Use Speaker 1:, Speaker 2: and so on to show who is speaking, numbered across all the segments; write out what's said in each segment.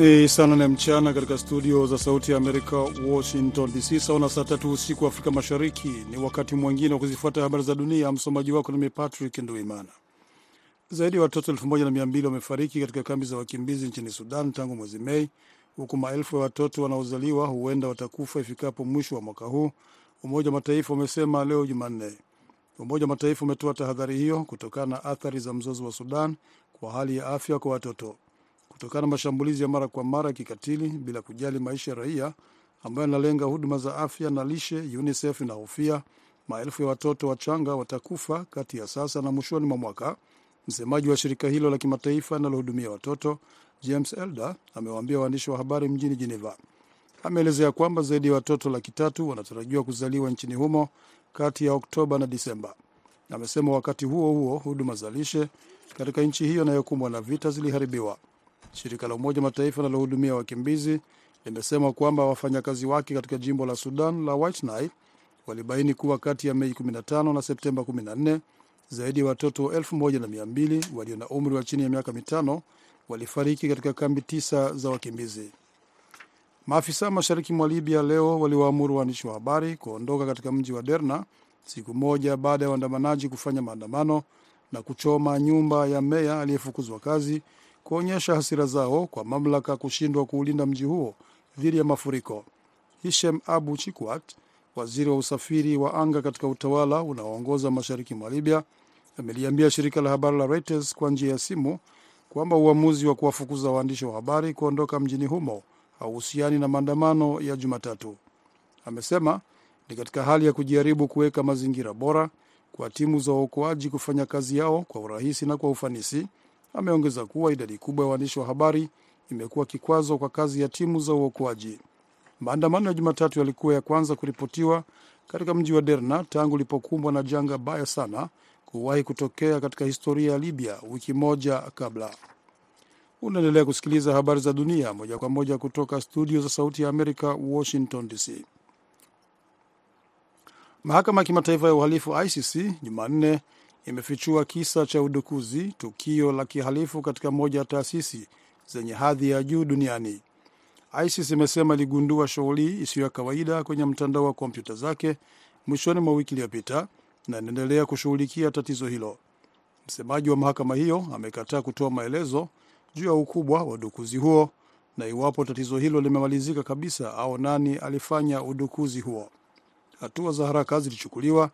Speaker 1: Ni saa nane mchana katika studio za Sauti ya Amerika, Washington DC, sawa na saa tatu usiku wa Afrika Mashariki. Ni wakati mwingine wa kuzifuata habari za dunia. Msomaji wako nimi Patrick Nduimana. Zaidi ya watoto elfu moja na mia mbili wamefariki katika kambi za wakimbizi nchini Sudan tangu mwezi Mei, huku maelfu ya watoto wanaozaliwa huenda watakufa ifikapo mwisho wa mwaka huu, Umoja wa Mataifa umesema leo Jumanne. Umoja wa Mataifa umetoa tahadhari hiyo kutokana na athari za mzozo wa Sudan kwa hali ya afya kwa watoto kutokana na mashambulizi ya mara kwa mara kikatili bila kujali maisha ya raia ambayo yanalenga huduma za afya na lishe. UNICEF inahofia maelfu ya watoto wachanga watakufa kati ya sasa na mwishoni mwa mwaka. Msemaji wa shirika hilo la kimataifa linalohudumia watoto James Elder amewaambia waandishi wa habari mjini Geneva. Ameelezea kwamba zaidi ya watoto laki tatu wanatarajiwa kuzaliwa nchini humo kati ya Oktoba na Disemba. Amesema wakati huo huo huduma za lishe katika nchi hiyo inayokumbwa na vita ziliharibiwa. Shirika la Umoja Mataifa linalohudumia wakimbizi limesema kwamba wafanyakazi wake katika jimbo la Sudan la White Nile walibaini kuwa kati ya Mei 15 na Septemba 14 zaidi ya watoto 1200 walio na umri wa chini ya miaka mitano walifariki katika kambi tisa za wakimbizi. Maafisa mashariki mwa Libya leo waliwaamuru waandishi wa habari kuondoka katika mji wa Derna siku moja baada ya waandamanaji kufanya maandamano na kuchoma nyumba ya meya aliyefukuzwa kazi kuonyesha hasira zao kwa mamlaka kushindwa kuulinda mji huo dhidi ya mafuriko. Hishem Abu Chikwat, waziri wa usafiri wa anga katika utawala unaoongoza mashariki mwa Libya, ameliambia shirika la habari la Reuters kwa njia ya simu kwamba uamuzi wa kuwafukuza waandishi wa habari kuondoka mjini humo hauhusiani na maandamano ya Jumatatu. Amesema ni katika hali ya kujaribu kuweka mazingira bora kwa timu za uokoaji kufanya kazi yao kwa urahisi na kwa ufanisi. Ameongeza kuwa idadi kubwa ya waandishi wa habari imekuwa kikwazo kwa kazi ya timu za uokoaji. Maandamano ya Jumatatu yalikuwa ya kwanza kuripotiwa katika mji wa Derna tangu ulipokumbwa na janga baya sana kuwahi kutokea katika historia ya Libya wiki moja kabla. Unaendelea kusikiliza habari za dunia moja kwa moja kutoka studio za Sauti ya Amerika, Washington DC. Mahakama ya Kimataifa ya Uhalifu ICC Jumanne imefichua kisa cha udukuzi, tukio la kihalifu katika moja ya taasisi zenye hadhi ya juu duniani. ISIS imesema iligundua shughuli isiyo ya kawaida kwenye mtandao wa kompyuta zake mwishoni mwa wiki iliyopita na inaendelea kushughulikia tatizo hilo. Msemaji wa mahakama hiyo amekataa kutoa maelezo juu ya ukubwa wa udukuzi huo na iwapo tatizo hilo limemalizika kabisa au nani alifanya udukuzi huo. Hatua za haraka zilichukuliwa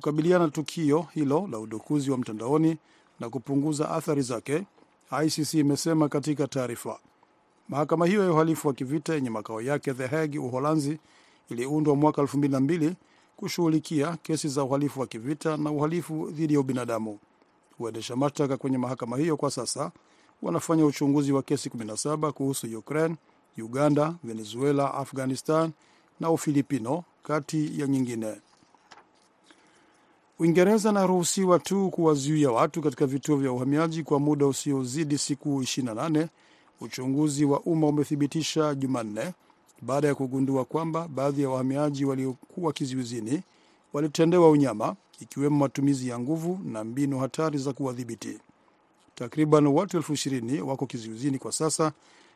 Speaker 1: kukabiliana na tukio hilo la udukuzi wa mtandaoni na kupunguza athari zake, ICC imesema katika taarifa. Mahakama hiyo ya uhalifu wa kivita yenye makao yake The Hague, Uholanzi, iliundwa mwaka 2002 kushughulikia kesi za uhalifu wa kivita na uhalifu dhidi ya ubinadamu. Waendesha mashtaka kwenye mahakama hiyo kwa sasa wanafanya uchunguzi wa kesi 17 kuhusu Ukraine, Uganda, Venezuela, Afghanistan na Ufilipino kati ya nyingine. Uingereza anaruhusiwa tu kuwazuia watu katika vituo vya uhamiaji kwa muda usiozidi siku 28, uchunguzi wa umma umethibitisha Jumanne, baada ya kugundua kwamba baadhi ya wahamiaji waliokuwa kizuizini walitendewa unyama, ikiwemo matumizi ya nguvu na mbinu hatari za kuwadhibiti. Takriban watu elfu ishirini wako kizuizini kwa sasa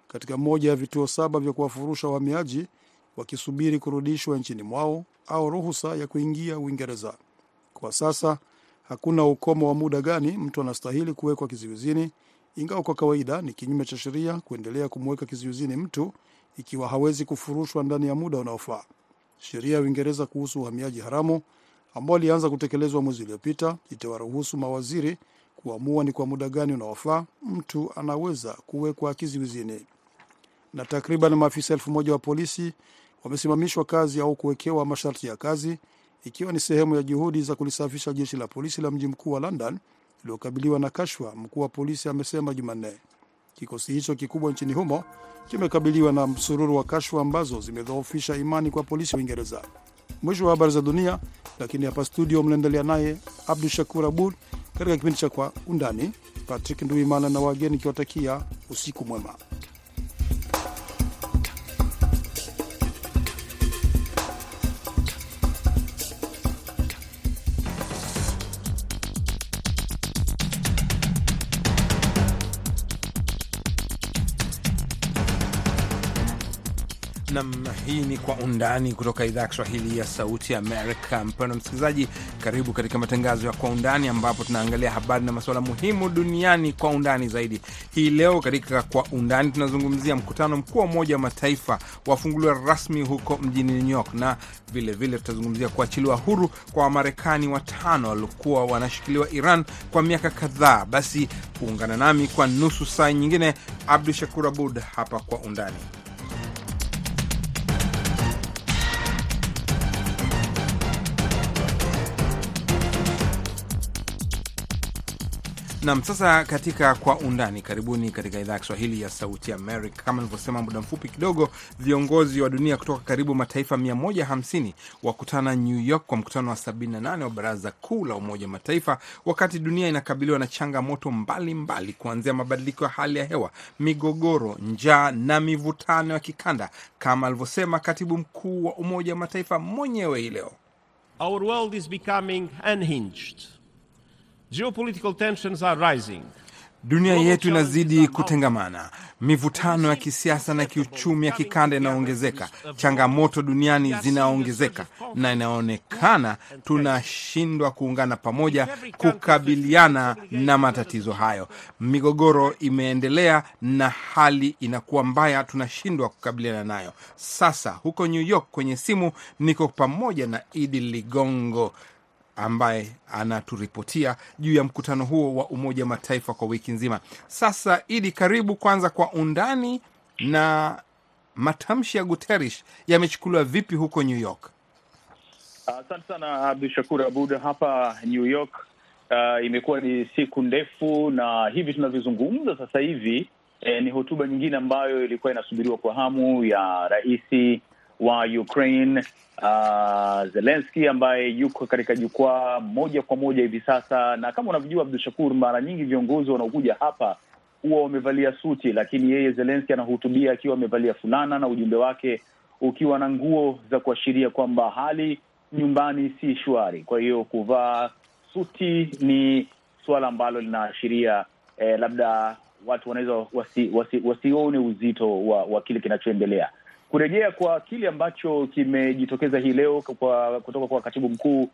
Speaker 1: katika moja ya vituo saba vya kuwafurusha wahamiaji wakisubiri kurudishwa nchini mwao au ruhusa ya kuingia Uingereza. Kwa sasa hakuna ukomo wa muda gani mtu anastahili kuwekwa kizuizini, ingawa kwa kawaida ni kinyume cha sheria kuendelea kumweka kizuizini mtu ikiwa hawezi kufurushwa ndani ya muda unaofaa. Sheria ya Uingereza kuhusu uhamiaji haramu ambao ilianza kutekelezwa mwezi uliopita itawaruhusu mawaziri kuamua ni kwa muda gani unaofaa mtu anaweza kuwekwa kizuizini. Na takriban maafisa elfu moja wa polisi wamesimamishwa kazi au kuwekewa masharti ya kazi ikiwa ni sehemu ya juhudi za kulisafisha jeshi la polisi la mji mkuu wa London iliyokabiliwa na kashfa, mkuu wa polisi amesema Jumanne. Kikosi hicho kikubwa nchini humo kimekabiliwa na msururu wa kashfa ambazo zimedhoofisha imani kwa polisi wa Uingereza. Mwisho wa habari za dunia, lakini hapa studio mnaendelea naye Abdu Shakur Abud katika kipindi cha Kwa Undani. Patrick Nduimana na wageni ikiwatakia usiku mwema.
Speaker 2: Nam, hii ni Kwa Undani kutoka idhaa ya Kiswahili ya Sauti Amerika. Mpendwa msikilizaji, karibu katika matangazo ya Kwa Undani ambapo tunaangalia habari na masuala muhimu duniani kwa undani zaidi. Hii leo katika Kwa Undani tunazungumzia mkutano mkuu wa Umoja wa Mataifa wafunguliwa rasmi huko mjini New York, na vilevile tutazungumzia kuachiliwa huru kwa Wamarekani watano waliokuwa wanashikiliwa Iran kwa miaka kadhaa. Basi kuungana nami kwa nusu saa nyingine, Abdu Shakur Abud hapa Kwa Undani. Nam, sasa katika kwa undani, karibuni katika idhaa ya Kiswahili ya Sauti Amerika. Kama nilivyosema muda mfupi kidogo, viongozi wa dunia kutoka karibu mataifa 150 wakutana New York kwa mkutano wa 78 wa Baraza Kuu la Umoja wa Mataifa, wakati dunia inakabiliwa na changamoto mbalimbali, kuanzia mabadiliko ya hali ya hewa, migogoro, njaa na mivutano ya kikanda, kama alivyosema katibu mkuu wa Umoja wa Mataifa mwenyewe hii leo.
Speaker 3: Our world is becoming unhinged. Geopolitical tensions are rising.
Speaker 2: Dunia yetu inazidi kutengamana, mivutano ya kisiasa na kiuchumi ya kikanda inaongezeka, changamoto duniani zinaongezeka, na inaonekana tunashindwa kuungana pamoja kukabiliana na matatizo hayo. Migogoro imeendelea na hali inakuwa mbaya, tunashindwa kukabiliana nayo. Sasa huko New York kwenye simu niko pamoja na Idi Ligongo ambaye anaturipotia juu ya mkutano huo wa Umoja Mataifa kwa wiki nzima. Sasa Idi, karibu kwanza kwa undani, na matamshi ya Guterres yamechukuliwa vipi huko New York?
Speaker 4: Asante uh, sana Abdu Shakur Abud. Hapa New York uh, imekuwa ni siku ndefu, na hivi tunavyozungumza sasa hivi eh, ni hotuba nyingine ambayo ilikuwa inasubiriwa kwa hamu ya raisi wa Ukraine uh, Zelenski ambaye yuko katika jukwaa moja kwa moja hivi sasa, na kama unavyojua Abdu Shakur, mara nyingi viongozi wanaokuja hapa huwa wamevalia suti, lakini yeye Zelenski anahutubia akiwa amevalia fulana na ujumbe wake ukiwa na nguo za kuashiria kwamba hali nyumbani si shwari. Kwa hiyo kuvaa suti ni suala ambalo linaashiria eh, labda watu wanaweza wasi, wasi, wasione uzito wa, wa kile kinachoendelea kurejea kwa kile ambacho kimejitokeza hii leo kwa, kutoka kwa katibu mkuu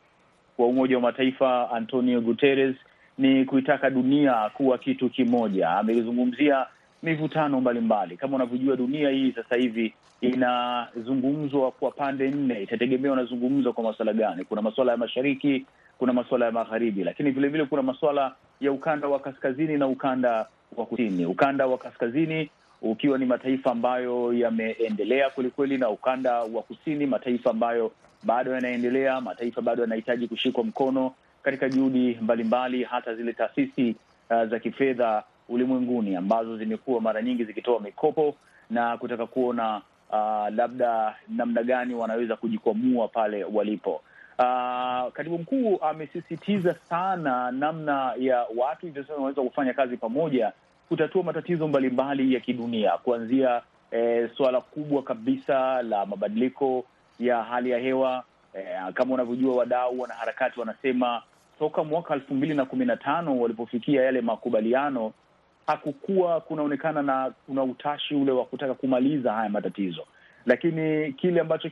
Speaker 4: wa Umoja wa Mataifa Antonio Guterres ni kuitaka dunia kuwa kitu kimoja. Amezungumzia mivutano mbalimbali. Kama unavyojua, dunia hii sasa hivi inazungumzwa kwa pande nne, itategemea unazungumzwa kwa masuala gani. Kuna masuala ya mashariki, kuna masuala ya magharibi, lakini vilevile kuna masuala ya ukanda wa kaskazini na ukanda wa kusini. Ukanda wa kaskazini ukiwa ni mataifa ambayo yameendelea kwelikweli, na ukanda wa kusini mataifa ambayo bado yanaendelea, mataifa bado yanahitaji kushikwa mkono katika juhudi mbalimbali, hata zile taasisi uh, za kifedha ulimwenguni ambazo zimekuwa mara nyingi zikitoa mikopo na kutaka kuona uh, labda namna gani wanaweza kujikwamua pale walipo. Uh, katibu mkuu amesisitiza sana namna ya watu wanaweza kufanya kazi pamoja kutatua matatizo mbalimbali ya kidunia kuanzia eh, suala kubwa kabisa la mabadiliko ya hali ya hewa. Eh, kama unavyojua, wadau wanaharakati wanasema toka mwaka elfu mbili na kumi na tano walipofikia yale makubaliano hakukuwa kunaonekana na kuna utashi ule wa kutaka kumaliza haya matatizo, lakini kile ambacho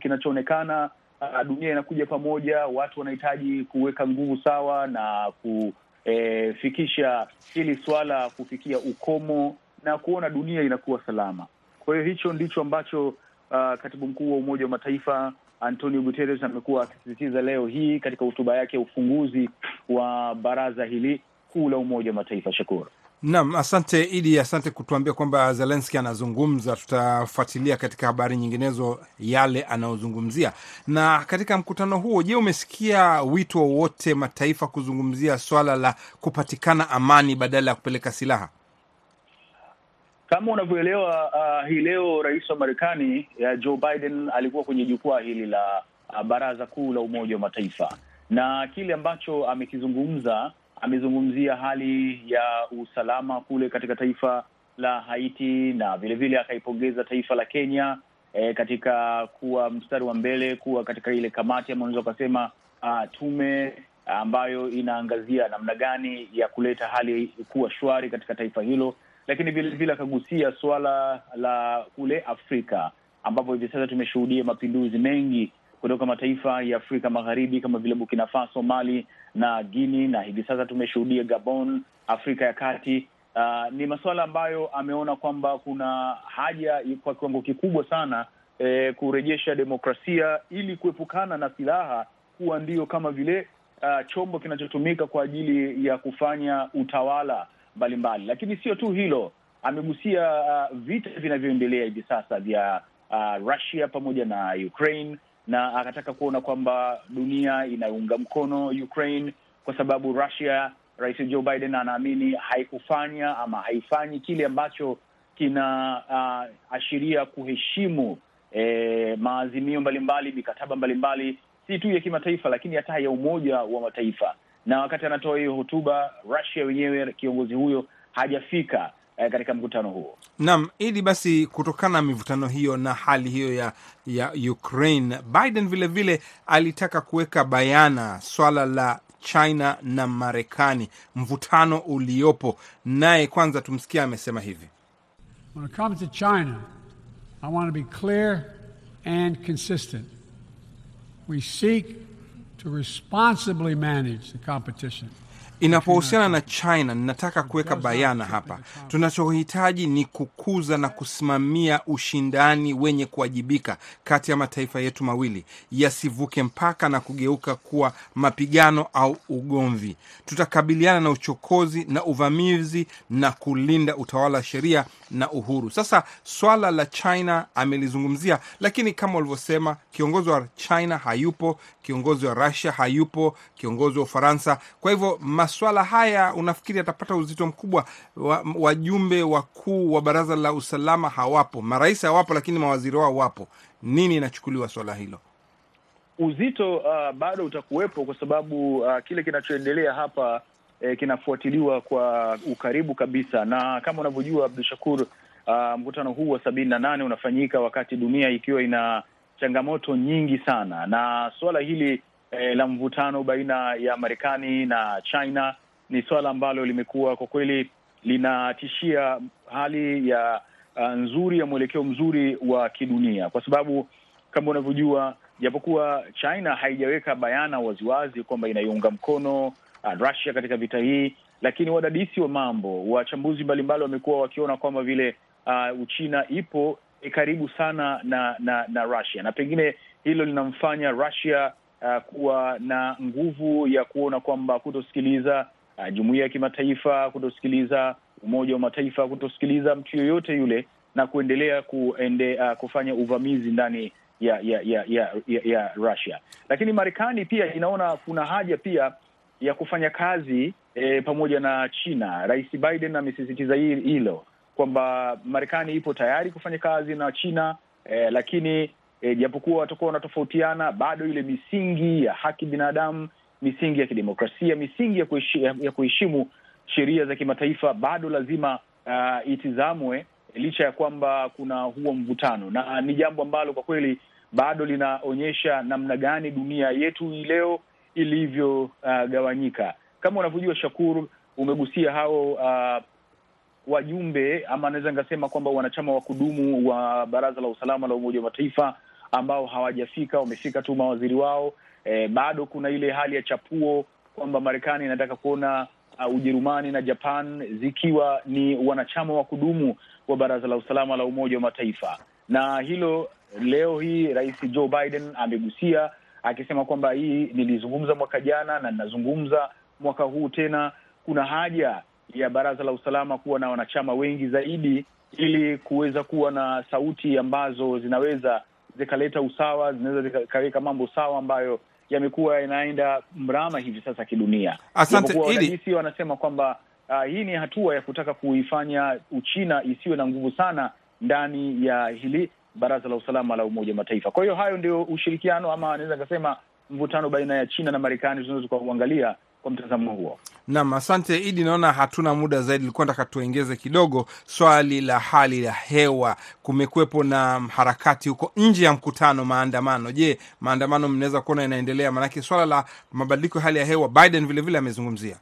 Speaker 4: kinachoonekana uh, dunia inakuja pamoja, watu wanahitaji kuweka nguvu sawa na ku E, fikisha hili swala kufikia ukomo na kuona dunia inakuwa salama. Kwa hiyo hicho ndicho ambacho uh, katibu mkuu wa Umoja wa Mataifa Antonio Guterres amekuwa akisisitiza leo hii katika hotuba yake ya ufunguzi wa baraza hili kuu la Umoja wa Mataifa. Shukuru.
Speaker 2: Naam, asante Idi, asante kutuambia kwamba Zelenski anazungumza. Tutafuatilia katika habari nyinginezo yale anayozungumzia. Na katika mkutano huo, je, umesikia wito wowote mataifa kuzungumzia swala la kupatikana amani badala ya kupeleka silaha?
Speaker 4: Kama unavyoelewa, uh, hii leo rais wa Marekani uh, Joe Biden alikuwa kwenye jukwaa hili la uh, baraza kuu la Umoja wa Mataifa, na kile ambacho amekizungumza amezungumzia hali ya usalama kule katika taifa la Haiti na vilevile akaipongeza taifa la Kenya e, katika kuwa mstari wa mbele, kuwa katika ile kamati ama unaweza ukasema tume ambayo inaangazia namna gani ya kuleta hali kuwa shwari katika taifa hilo, lakini vilevile akagusia suala la kule Afrika ambapo hivi sasa tumeshuhudia mapinduzi mengi kutoka mataifa ya Afrika Magharibi kama vile Burkina Faso, Mali na Guini, na hivi sasa tumeshuhudia Gabon, Afrika ya Kati. Uh, ni masuala ambayo ameona kwamba kuna haja kwa kiwango kikubwa sana eh, kurejesha demokrasia ili kuepukana na silaha kuwa ndio kama vile uh, chombo kinachotumika kwa ajili ya kufanya utawala mbalimbali. Lakini sio tu hilo, amegusia uh, vita vinavyoendelea hivi sasa vya uh, Russia pamoja na Ukraine, na akataka kuona kwamba dunia inaunga mkono Ukraine kwa sababu Russia, Rais Joe Biden anaamini haikufanya ama haifanyi kile ambacho kina uh, ashiria kuheshimu eh, maazimio mbalimbali, mikataba mbalimbali si tu ya kimataifa lakini hata ya Umoja wa Mataifa. Na wakati anatoa hiyo hotuba, Russia wenyewe kiongozi huyo hajafika eh, katika mkutano huo.
Speaker 2: Naam, ili basi, kutokana na mivutano hiyo na hali hiyo ya ya Ukraine, Biden vile vile alitaka kuweka bayana swala la China na Marekani, mvutano uliopo naye. Kwanza tumsikia amesema hivi:
Speaker 5: When it comes to China, I want to be clear and consistent. We seek to responsibly manage the competition.
Speaker 2: Inapohusiana na China, ninataka kuweka bayana hapa, tunachohitaji ni kukuza na kusimamia ushindani wenye kuwajibika kati ya mataifa yetu mawili, yasivuke mpaka na kugeuka kuwa mapigano au ugomvi. Tutakabiliana na uchokozi na uvamizi na kulinda utawala wa sheria na uhuru. Sasa swala la China amelizungumzia, lakini kama ulivyosema, kiongozi wa China hayupo, kiongozi wa Russia hayupo, kiongozi wa Ufaransa. Kwa hivyo maswala haya unafikiri atapata uzito mkubwa? Wajumbe wa wakuu wa baraza la usalama hawapo, marais hawapo, lakini mawaziri wao wapo. Nini inachukuliwa swala hilo?
Speaker 4: Uzito uh, bado utakuwepo kwa sababu uh, kile kinachoendelea hapa eh, kinafuatiliwa kwa ukaribu kabisa, na kama unavyojua Abdu Shakur, uh, mkutano huu wa sabini na nane unafanyika wakati dunia ikiwa ina changamoto nyingi sana, na suala hili eh, la mvutano baina ya Marekani na China ni suala ambalo limekuwa kwa kweli linatishia hali ya uh, nzuri ya mwelekeo mzuri wa kidunia, kwa sababu kama unavyojua, japokuwa China haijaweka bayana waziwazi kwamba inaiunga mkono uh, Russia katika vita hii, lakini wadadisi wa mambo, wachambuzi mbalimbali wamekuwa wakiona kwamba vile uh, Uchina ipo karibu sana na na na Russia. Na pengine hilo linamfanya Russia uh, kuwa na nguvu ya kuona kwamba kutosikiliza uh, jumuiya ya kimataifa, kutosikiliza Umoja wa Mataifa, kutosikiliza mtu yoyote yule na kuendelea kuende, uh, kufanya uvamizi ndani ya ya ya ya, ya, ya Russia. Lakini Marekani pia inaona kuna haja pia ya kufanya kazi eh, pamoja na China. Rais Biden amesisitiza hilo kwamba Marekani ipo tayari kufanya kazi na China eh, lakini eh, japokuwa watakuwa wanatofautiana, bado ile misingi ya haki binadamu, misingi ya kidemokrasia, misingi ya kuheshimu sheria za kimataifa bado lazima uh, itizamwe licha ya kwamba kuna huo mvutano, na ni jambo ambalo kwa kweli bado linaonyesha namna gani dunia yetu hii leo ilivyogawanyika. Uh, kama unavyojua Shakur, umegusia hao uh, wajumbe ama naweza nikasema kwamba wanachama wa kudumu wa Baraza la Usalama la Umoja wa Mataifa ambao hawajafika, wamefika tu mawaziri wao. E, bado kuna ile hali ya chapuo kwamba Marekani inataka kuona uh, Ujerumani na Japan zikiwa ni wanachama wa kudumu wa Baraza la Usalama la Umoja wa Mataifa, na hilo leo hii Rais Joe Biden amegusia akisema kwamba hii nilizungumza mwaka jana na ninazungumza mwaka huu tena, kuna haja ya Baraza la Usalama kuwa na wanachama wengi zaidi ili kuweza kuwa na sauti ambazo zinaweza zikaleta usawa, zinaweza zikaweka mambo sawa ambayo yamekuwa yanaenda mrama hivi sasa kidunia.
Speaker 2: Asante,
Speaker 4: wadadisi wanasema kwamba uh, hii ni hatua ya kutaka kuifanya Uchina isiwe na nguvu sana ndani ya hili Baraza la Usalama la Umoja wa Mataifa. Kwa hiyo hayo ndio ushirikiano ama anaweza nikasema mvutano baina ya China na Marekani tunaweza tukauangalia kwa mtazamo huo.
Speaker 2: Naam, asante Idi, naona hatuna muda zaidi, ilikuwa nataka tuengeze kidogo swali la hali ya hewa. Kumekuwepo na harakati huko nje ya mkutano, maandamano. Je, maandamano mnaweza kuona inaendelea? Maanake swala la mabadiliko ya hali ya hewa Biden vilevile amezungumzia.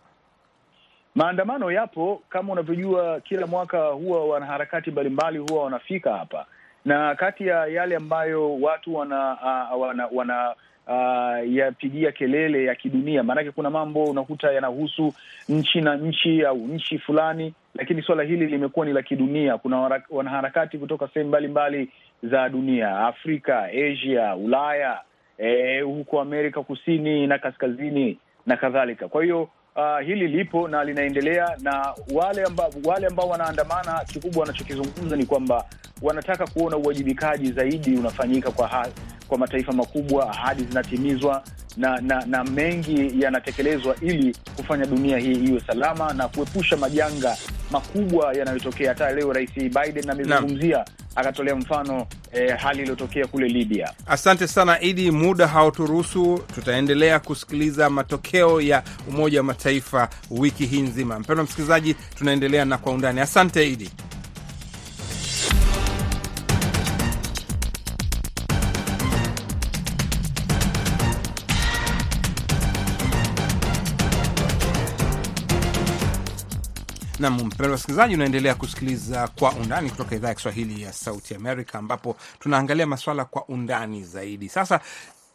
Speaker 4: Maandamano yapo kama unavyojua, kila mwaka huwa wanaharakati mbalimbali huwa wanafika hapa na kati ya yale ambayo watu wana uh, wana, wana uh, yapigia kelele ya kidunia, maanake kuna mambo unakuta yanahusu nchi na nchi au nchi fulani, lakini suala hili limekuwa ni la kidunia. Kuna wanaharakati kutoka sehemu mbalimbali za dunia, Afrika, Asia, Ulaya, eh, huko Amerika Kusini na kaskazini na kadhalika. Kwa hiyo uh, hili lipo na linaendelea, na wale ambao wale ambao wanaandamana, kikubwa wanachokizungumza ni kwamba wanataka kuona uwajibikaji zaidi unafanyika kwa ha kwa mataifa makubwa, ahadi zinatimizwa na, na na mengi yanatekelezwa ili kufanya dunia hii iwe salama na kuepusha majanga makubwa yanayotokea. Hata leo Rais Biden amezungumzia akatolea mfano eh, hali iliyotokea kule Libya.
Speaker 2: Asante sana Idi, muda hauturuhusu, tutaendelea kusikiliza matokeo ya Umoja wa Mataifa wiki hii nzima. Mpendwa msikilizaji, tunaendelea na kwa undani. Asante Idi. Nam mpendwa wasikilizaji, unaendelea kusikiliza Kwa Undani kutoka idhaa ya Kiswahili ya Sauti Amerika, ambapo tunaangalia maswala kwa undani zaidi. Sasa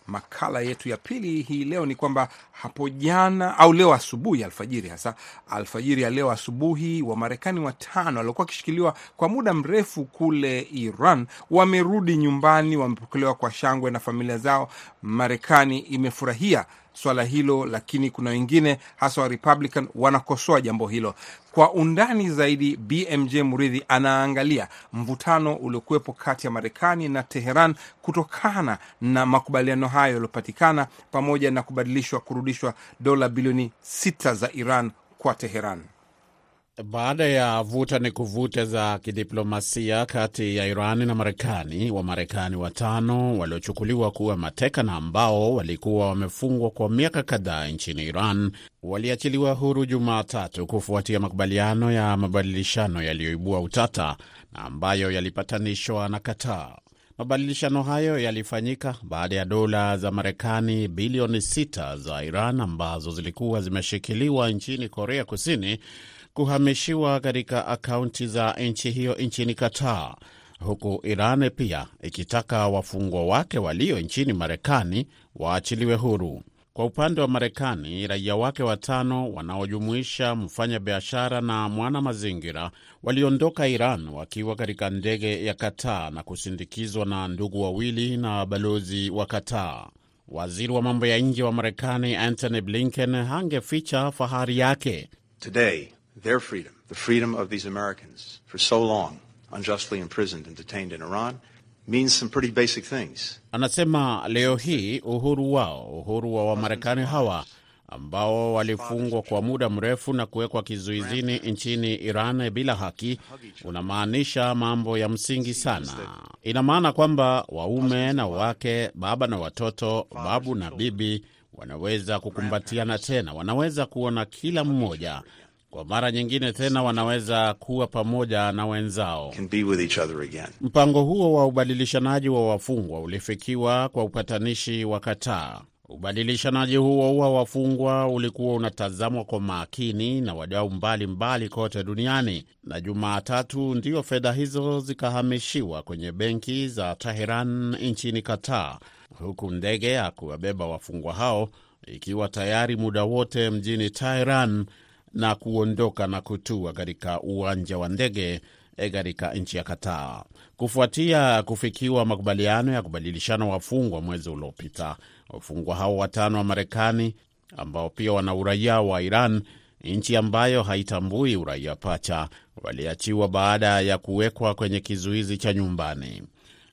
Speaker 2: makala yetu ya pili hii leo ni kwamba hapo jana au leo asubuhi, alfajiri hasa alfajiri ya leo asubuhi, Wamarekani watano waliokuwa wakishikiliwa kwa muda mrefu kule Iran wamerudi nyumbani, wamepokelewa kwa shangwe na familia zao. Marekani imefurahia swala hilo, lakini kuna wengine hasa wa Republican wanakosoa jambo hilo. Kwa undani zaidi, BMJ Muridhi anaangalia mvutano uliokuwepo kati ya Marekani na Teheran kutokana na makubaliano hayo yaliyopatikana, pamoja na kubadilishwa kurudishwa dola bilioni sita za Iran kwa Teheran.
Speaker 6: Baada ya vuta ni kuvuta za kidiplomasia kati ya Iran na Marekani, Wamarekani watano waliochukuliwa kuwa mateka na ambao walikuwa wamefungwa kwa miaka kadhaa nchini Iran waliachiliwa huru Jumatatu kufuatia makubaliano ya mabadilishano yaliyoibua utata na ambayo yalipatanishwa na Qatar. Mabadilishano hayo yalifanyika baada ya dola za Marekani bilioni sita za Iran ambazo zilikuwa zimeshikiliwa nchini Korea Kusini kuhamishiwa katika akaunti za nchi hiyo nchini Qatar, huku Iran pia ikitaka wafungwa wake walio nchini Marekani waachiliwe huru. Kwa upande wa Marekani, raia wake watano wanaojumuisha mfanyabiashara na mwana mazingira waliondoka Iran wakiwa katika ndege ya Qatar na kusindikizwa na ndugu wawili na balozi wa Qatar. Waziri wa mambo ya nje wa Marekani Antony Blinken hangeficha fahari yake.
Speaker 7: Today, their freedom, the freedom of these Americans for so long unjustly imprisoned and detained in Iran means some pretty basic things.
Speaker 6: Anasema leo hii uhuru wao, uhuru wa Wamarekani hawa ambao walifungwa kwa muda mrefu na kuwekwa kizuizini nchini Iran bila haki, unamaanisha mambo ya msingi sana. Ina maana kwamba waume na wake, baba na watoto, babu na bibi wanaweza kukumbatiana tena, wanaweza kuona kila mmoja kwa mara nyingine tena wanaweza kuwa pamoja na wenzao.
Speaker 7: Can be with each other again.
Speaker 6: Mpango huo wa ubadilishanaji wa wafungwa ulifikiwa kwa upatanishi wa Kataa. Ubadilishanaji huo wa wafungwa ulikuwa unatazamwa kwa makini na wadau mbalimbali kote duniani, na Jumatatu ndiyo fedha hizo zikahamishiwa kwenye benki za Teheran nchini Qatar, huku ndege ya kuwabeba wafungwa hao ikiwa tayari muda wote mjini Teheran na kuondoka na kutua katika uwanja wa ndege katika nchi ya Qatar kufuatia kufikiwa makubaliano ya kubadilishana wafungwa mwezi uliopita. Wafungwa hao watano wa Marekani ambao pia wana uraia wa Iran, nchi ambayo haitambui uraia pacha, waliachiwa baada ya kuwekwa kwenye kizuizi cha nyumbani.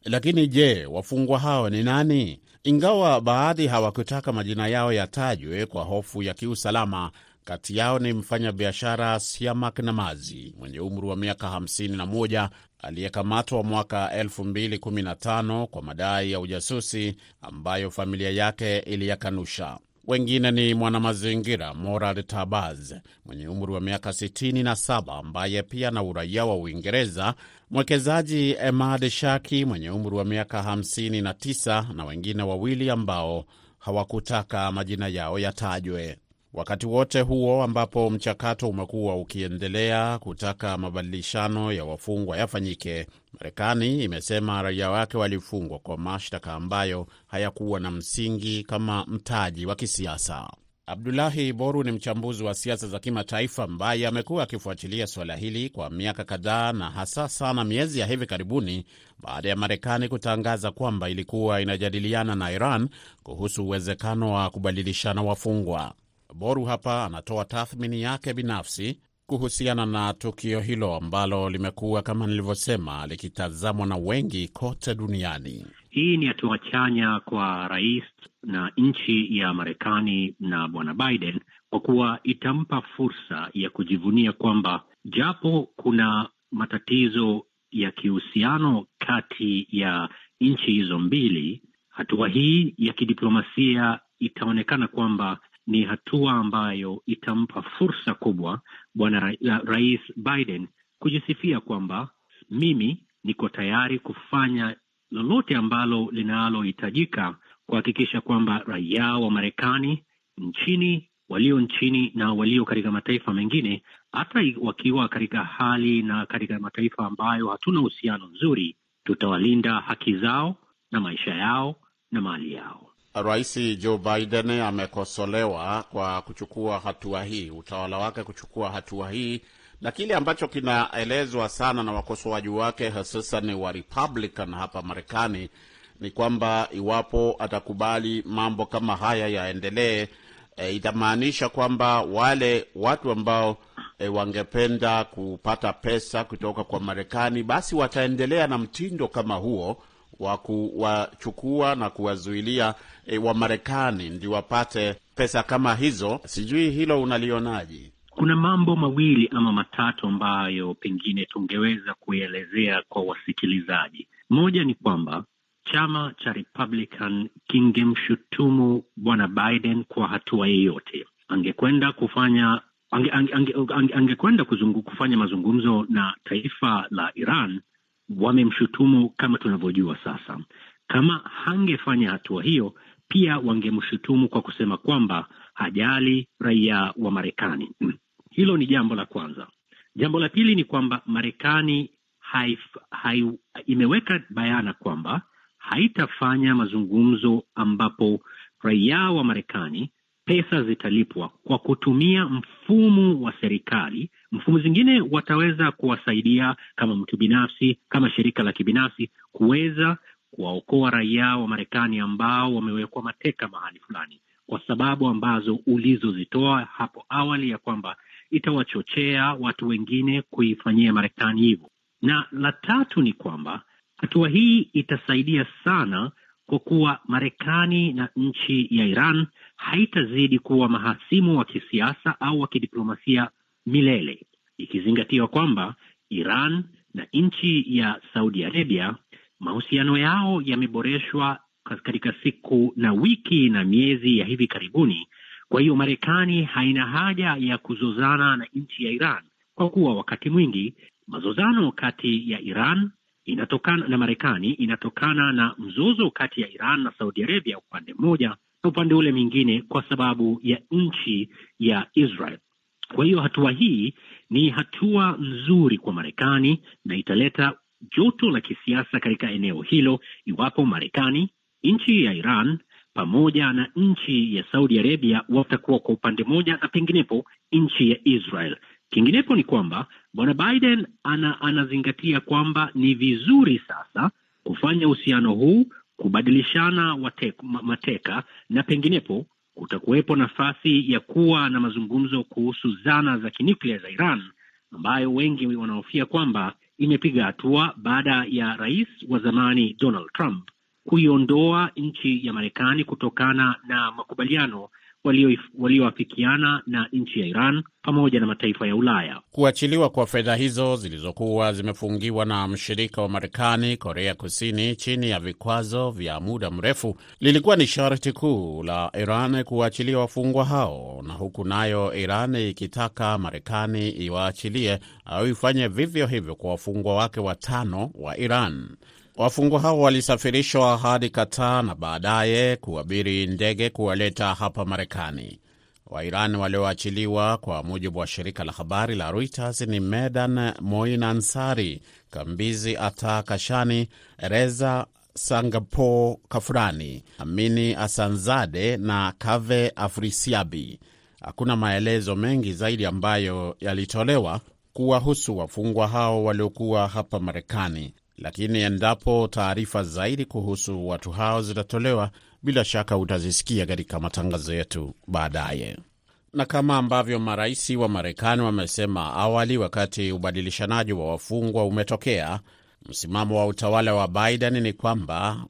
Speaker 6: Lakini je, wafungwa hao ni nani? Ingawa baadhi hawakutaka majina yao yatajwe kwa hofu ya kiusalama, kati yao ni mfanyabiashara Siamak Namazi mwenye umri wa miaka 51 aliyekamatwa mwaka 2015 kwa madai ya ujasusi ambayo familia yake iliyakanusha. Wengine ni mwanamazingira Morad Tabaz mwenye umri wa miaka 67 ambaye pia na uraia wa Uingereza, mwekezaji Emad Shaki mwenye umri wa miaka 59 na wengine wawili ambao hawakutaka majina yao yatajwe. Wakati wote huo ambapo mchakato umekuwa ukiendelea kutaka mabadilishano ya wafungwa yafanyike, Marekani imesema raia wake walifungwa kwa mashtaka ambayo hayakuwa na msingi kama mtaji wa kisiasa. Abdulahi Boru ni mchambuzi wa siasa za kimataifa ambaye amekuwa akifuatilia suala hili kwa miaka kadhaa na hasa sana miezi ya hivi karibuni baada ya Marekani kutangaza kwamba ilikuwa inajadiliana na Iran kuhusu uwezekano wa kubadilishana wafungwa. Boru hapa anatoa tathmini yake binafsi kuhusiana na tukio hilo ambalo limekuwa kama nilivyosema, likitazamwa na wengi kote duniani.
Speaker 8: Hii ni hatua chanya kwa rais na nchi ya Marekani na bwana Biden kwa kuwa itampa fursa ya kujivunia kwamba japo kuna matatizo ya kihusiano kati ya nchi hizo mbili, hatua hii ya kidiplomasia itaonekana kwamba ni hatua ambayo itampa fursa kubwa bwana ra rais Biden kujisifia kwamba mimi niko tayari kufanya lolote ambalo linalohitajika kuhakikisha kwamba raia wa Marekani nchini walio nchini na walio katika mataifa mengine, hata wakiwa katika hali na katika mataifa ambayo hatuna uhusiano mzuri, tutawalinda haki zao na maisha yao na mali yao.
Speaker 6: Rais Joe Biden amekosolewa kwa kuchukua hatua hii, utawala wake kuchukua hatua hii, na kile ambacho kinaelezwa sana na wakosoaji wake hususan wa Republican hapa Marekani ni kwamba iwapo atakubali mambo kama haya yaendelee, e, itamaanisha kwamba wale watu ambao e, wangependa kupata pesa kutoka kwa Marekani basi wataendelea na mtindo kama huo wa kuwachukua na kuwazuilia e, Wamarekani ndio wapate pesa kama hizo. Sijui hilo unalionaje?
Speaker 8: Kuna mambo mawili ama matatu ambayo pengine tungeweza kuelezea kwa wasikilizaji. Moja ni kwamba chama cha Republican kingemshutumu bwana Biden kwa hatua yeyote. Angekwenda kufanya ange, ange, ange, ange, angekwenda kuzungu, kufanya mazungumzo na taifa la Iran, wamemshutumu kama tunavyojua sasa. Kama hangefanya hatua hiyo, pia wangemshutumu kwa kusema kwamba hajali raia wa Marekani. Hilo ni jambo la kwanza. Jambo la pili ni kwamba Marekani imeweka bayana kwamba haitafanya mazungumzo ambapo raia wa Marekani pesa zitalipwa kwa kutumia mfumo wa serikali. Mfumo zingine wataweza kuwasaidia kama mtu binafsi, kama shirika la kibinafsi kuweza kuwaokoa raia wa Marekani ambao wamewekwa mateka mahali fulani, kwa sababu ambazo ulizozitoa hapo awali ya kwamba itawachochea watu wengine kuifanyia Marekani hivyo. Na la tatu ni kwamba hatua hii itasaidia sana kwa kuwa Marekani na nchi ya Iran haitazidi kuwa mahasimu wa kisiasa au wa kidiplomasia milele, ikizingatiwa kwamba Iran na nchi ya Saudi Arabia mahusiano yao yameboreshwa katika siku na wiki na miezi ya hivi karibuni. Kwa hiyo Marekani haina haja ya kuzozana na nchi ya Iran kwa kuwa wakati mwingi mazozano kati ya Iran inatokana na Marekani inatokana na mzozo kati ya Iran na Saudi Arabia upande mmoja na upande ule mwingine kwa sababu ya nchi ya Israel. Kwa hiyo hatua hii ni hatua nzuri kwa Marekani na italeta joto la kisiasa katika eneo hilo iwapo Marekani, nchi ya Iran pamoja na nchi ya Saudi Arabia watakuwa kwa upande mmoja na penginepo nchi ya Israel. Kinginepo ni kwamba bwana Biden ana, anazingatia kwamba ni vizuri sasa kufanya uhusiano huu, kubadilishana wate, mateka na penginepo kutakuwepo nafasi ya kuwa na mazungumzo kuhusu zana za kinuklia za Iran ambayo wengi wanahofia kwamba imepiga hatua baada ya rais wa zamani Donald Trump kuiondoa nchi ya Marekani kutokana na makubaliano walioafikiana na nchi ya Iran pamoja na mataifa ya Ulaya.
Speaker 6: Kuachiliwa kwa fedha hizo zilizokuwa zimefungiwa na mshirika wa Marekani, Korea Kusini, chini ya vikwazo vya muda mrefu, lilikuwa ni sharti kuu la Iran kuwaachilia wafungwa hao, na huku nayo Iran ikitaka Marekani iwaachilie au ifanye vivyo hivyo kwa wafungwa wake watano wa Iran. Wafungwa hao walisafirishwa hadi Kataa na baadaye kuabiri ndege kuwaleta hapa Marekani. Wairan walioachiliwa kwa mujibu wa shirika la habari la Reuters ni Medan Moin Ansari, Kambizi Ata Kashani, Reza Sangapo Kafurani, Amini Asanzade na Kave Afrisiabi. Hakuna maelezo mengi zaidi ambayo yalitolewa kuwahusu wafungwa hao waliokuwa hapa Marekani, lakini endapo taarifa zaidi kuhusu watu hao zitatolewa, bila shaka utazisikia katika matangazo yetu baadaye. Na kama ambavyo marais wa Marekani wamesema awali, wakati ubadilishanaji wa wafungwa umetokea, msimamo wa utawala wa Biden ni kwamba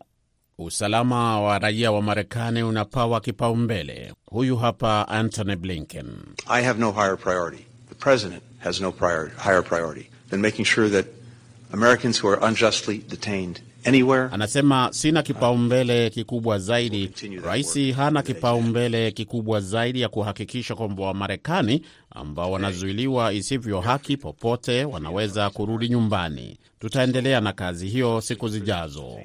Speaker 6: usalama wa raia wa Marekani unapawa kipaumbele. Huyu hapa Antony Blinken.
Speaker 7: I have no higher priority. The president has no prior, higher priority than making sure that Americans who are unjustly detained anywhere.
Speaker 6: Anasema sina kipaumbele kikubwa zaidi. Rais hana kipaumbele kikubwa zaidi ya kuhakikisha kwamba Wamarekani ambao wanazuiliwa isivyo haki popote wanaweza kurudi nyumbani. Tutaendelea na kazi hiyo siku zijazo.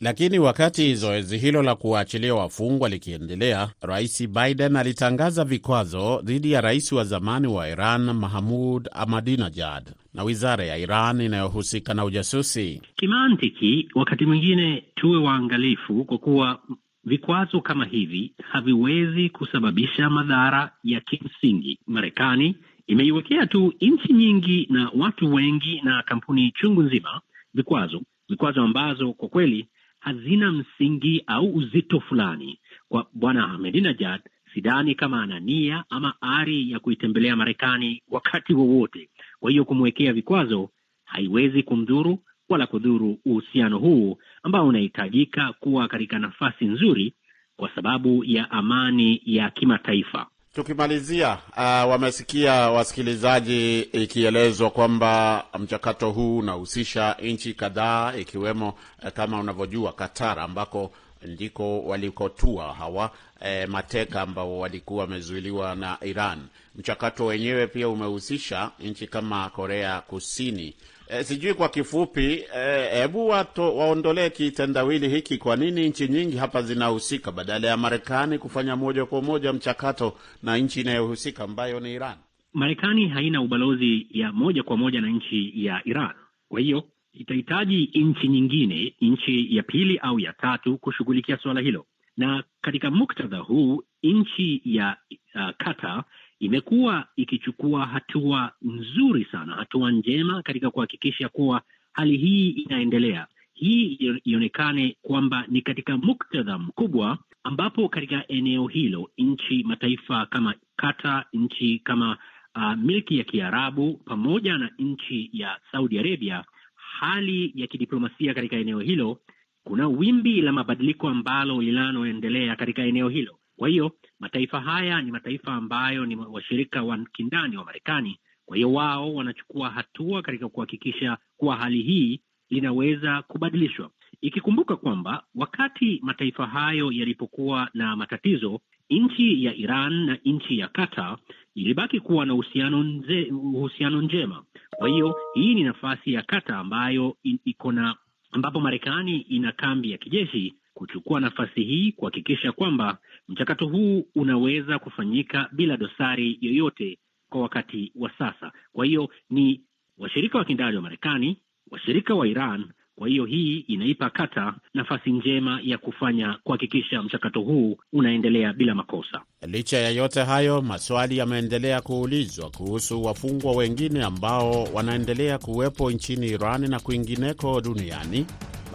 Speaker 6: Lakini wakati zoezi hilo la kuwaachilia wafungwa likiendelea, Rais Biden alitangaza vikwazo dhidi ya rais wa zamani wa Iran Mahmud Ahmadinejad na wizara ya Iran inayohusika na ujasusi.
Speaker 8: Kimantiki, wakati mwingine tuwe waangalifu, kwa kuwa vikwazo kama hivi haviwezi kusababisha madhara ya kimsingi. Marekani imeiwekea tu nchi nyingi na watu wengi na kampuni chungu nzima vikwazo, vikwazo ambazo kwa kweli hazina msingi au uzito fulani. Kwa bwana Ahmadinejad, sidhani kama ana nia ama ari ya kuitembelea Marekani wakati wowote. Kwa hiyo kumwekea vikwazo haiwezi kumdhuru wala kudhuru uhusiano huu ambao unahitajika kuwa katika nafasi nzuri kwa sababu ya amani ya kimataifa.
Speaker 6: Tukimalizia, uh, wamesikia wasikilizaji ikielezwa kwamba mchakato huu unahusisha nchi kadhaa ikiwemo uh, kama unavyojua Qatar ambako ndiko walikotua hawa eh, mateka ambao walikuwa wamezuiliwa na Iran. Mchakato wenyewe pia umehusisha nchi kama Korea Kusini. E, sijui kwa kifupi hebu e, waondolee kitendawili hiki. Kwa nini nchi nyingi hapa zinahusika badala ya Marekani kufanya moja kwa moja mchakato na nchi inayohusika ambayo ni Iran?
Speaker 8: Marekani haina ubalozi ya moja kwa moja na nchi ya Iran, kwa hiyo itahitaji nchi nyingine, nchi ya pili au ya tatu kushughulikia suala hilo, na katika muktadha huu nchi ya uh, Qatar imekuwa ikichukua hatua nzuri sana, hatua njema katika kuhakikisha kuwa hali hii inaendelea. Hii ionekane kwamba ni katika muktadha mkubwa, ambapo katika eneo hilo nchi mataifa kama Qatar, nchi kama uh, milki ya Kiarabu pamoja na nchi ya Saudi Arabia, hali ya kidiplomasia katika eneo hilo, kuna wimbi la mabadiliko ambalo linaloendelea katika eneo hilo. Kwa hiyo mataifa haya ni mataifa ambayo ni washirika wa kindani wa Marekani. Kwa hiyo wao wanachukua hatua katika kuhakikisha kuwa hali hii linaweza kubadilishwa, ikikumbuka kwamba wakati mataifa hayo yalipokuwa na matatizo, nchi ya Iran na nchi ya Qatar ilibaki kuwa na uhusiano njema. Kwa hiyo hii ni nafasi ya Qatar ambayo iko na ambapo Marekani ina kambi ya kijeshi kuchukua nafasi hii kuhakikisha kwamba mchakato huu unaweza kufanyika bila dosari yoyote kwa wakati wa sasa. Kwa hiyo ni washirika wa kindani wa Marekani, washirika wa Iran. Kwa hiyo hii inaipa Kata nafasi njema ya kufanya kuhakikisha mchakato huu unaendelea bila makosa.
Speaker 6: Licha ya yote hayo, maswali yameendelea kuulizwa kuhusu wafungwa wengine ambao wanaendelea kuwepo nchini Iran na kwingineko duniani,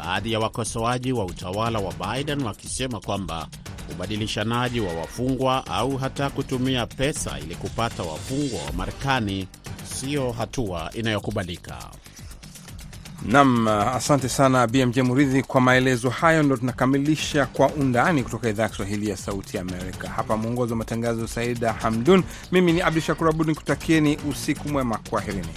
Speaker 6: baadhi ya wakosoaji wa utawala wa Biden wakisema kwamba ubadilishanaji wa wafungwa au hata kutumia pesa ili kupata wafungwa wa Marekani siyo hatua inayokubalika.
Speaker 2: Nam, asante sana BMJ Muridhi kwa maelezo hayo. Ndo tunakamilisha Kwa Undani kutoka idhaa ya Kiswahili ya Sauti Amerika. Hapa mwongozi wa matangazo Saida Hamdun, mimi ni Abdu Shakur Abud nikutakieni usiku mwema, kwaherini.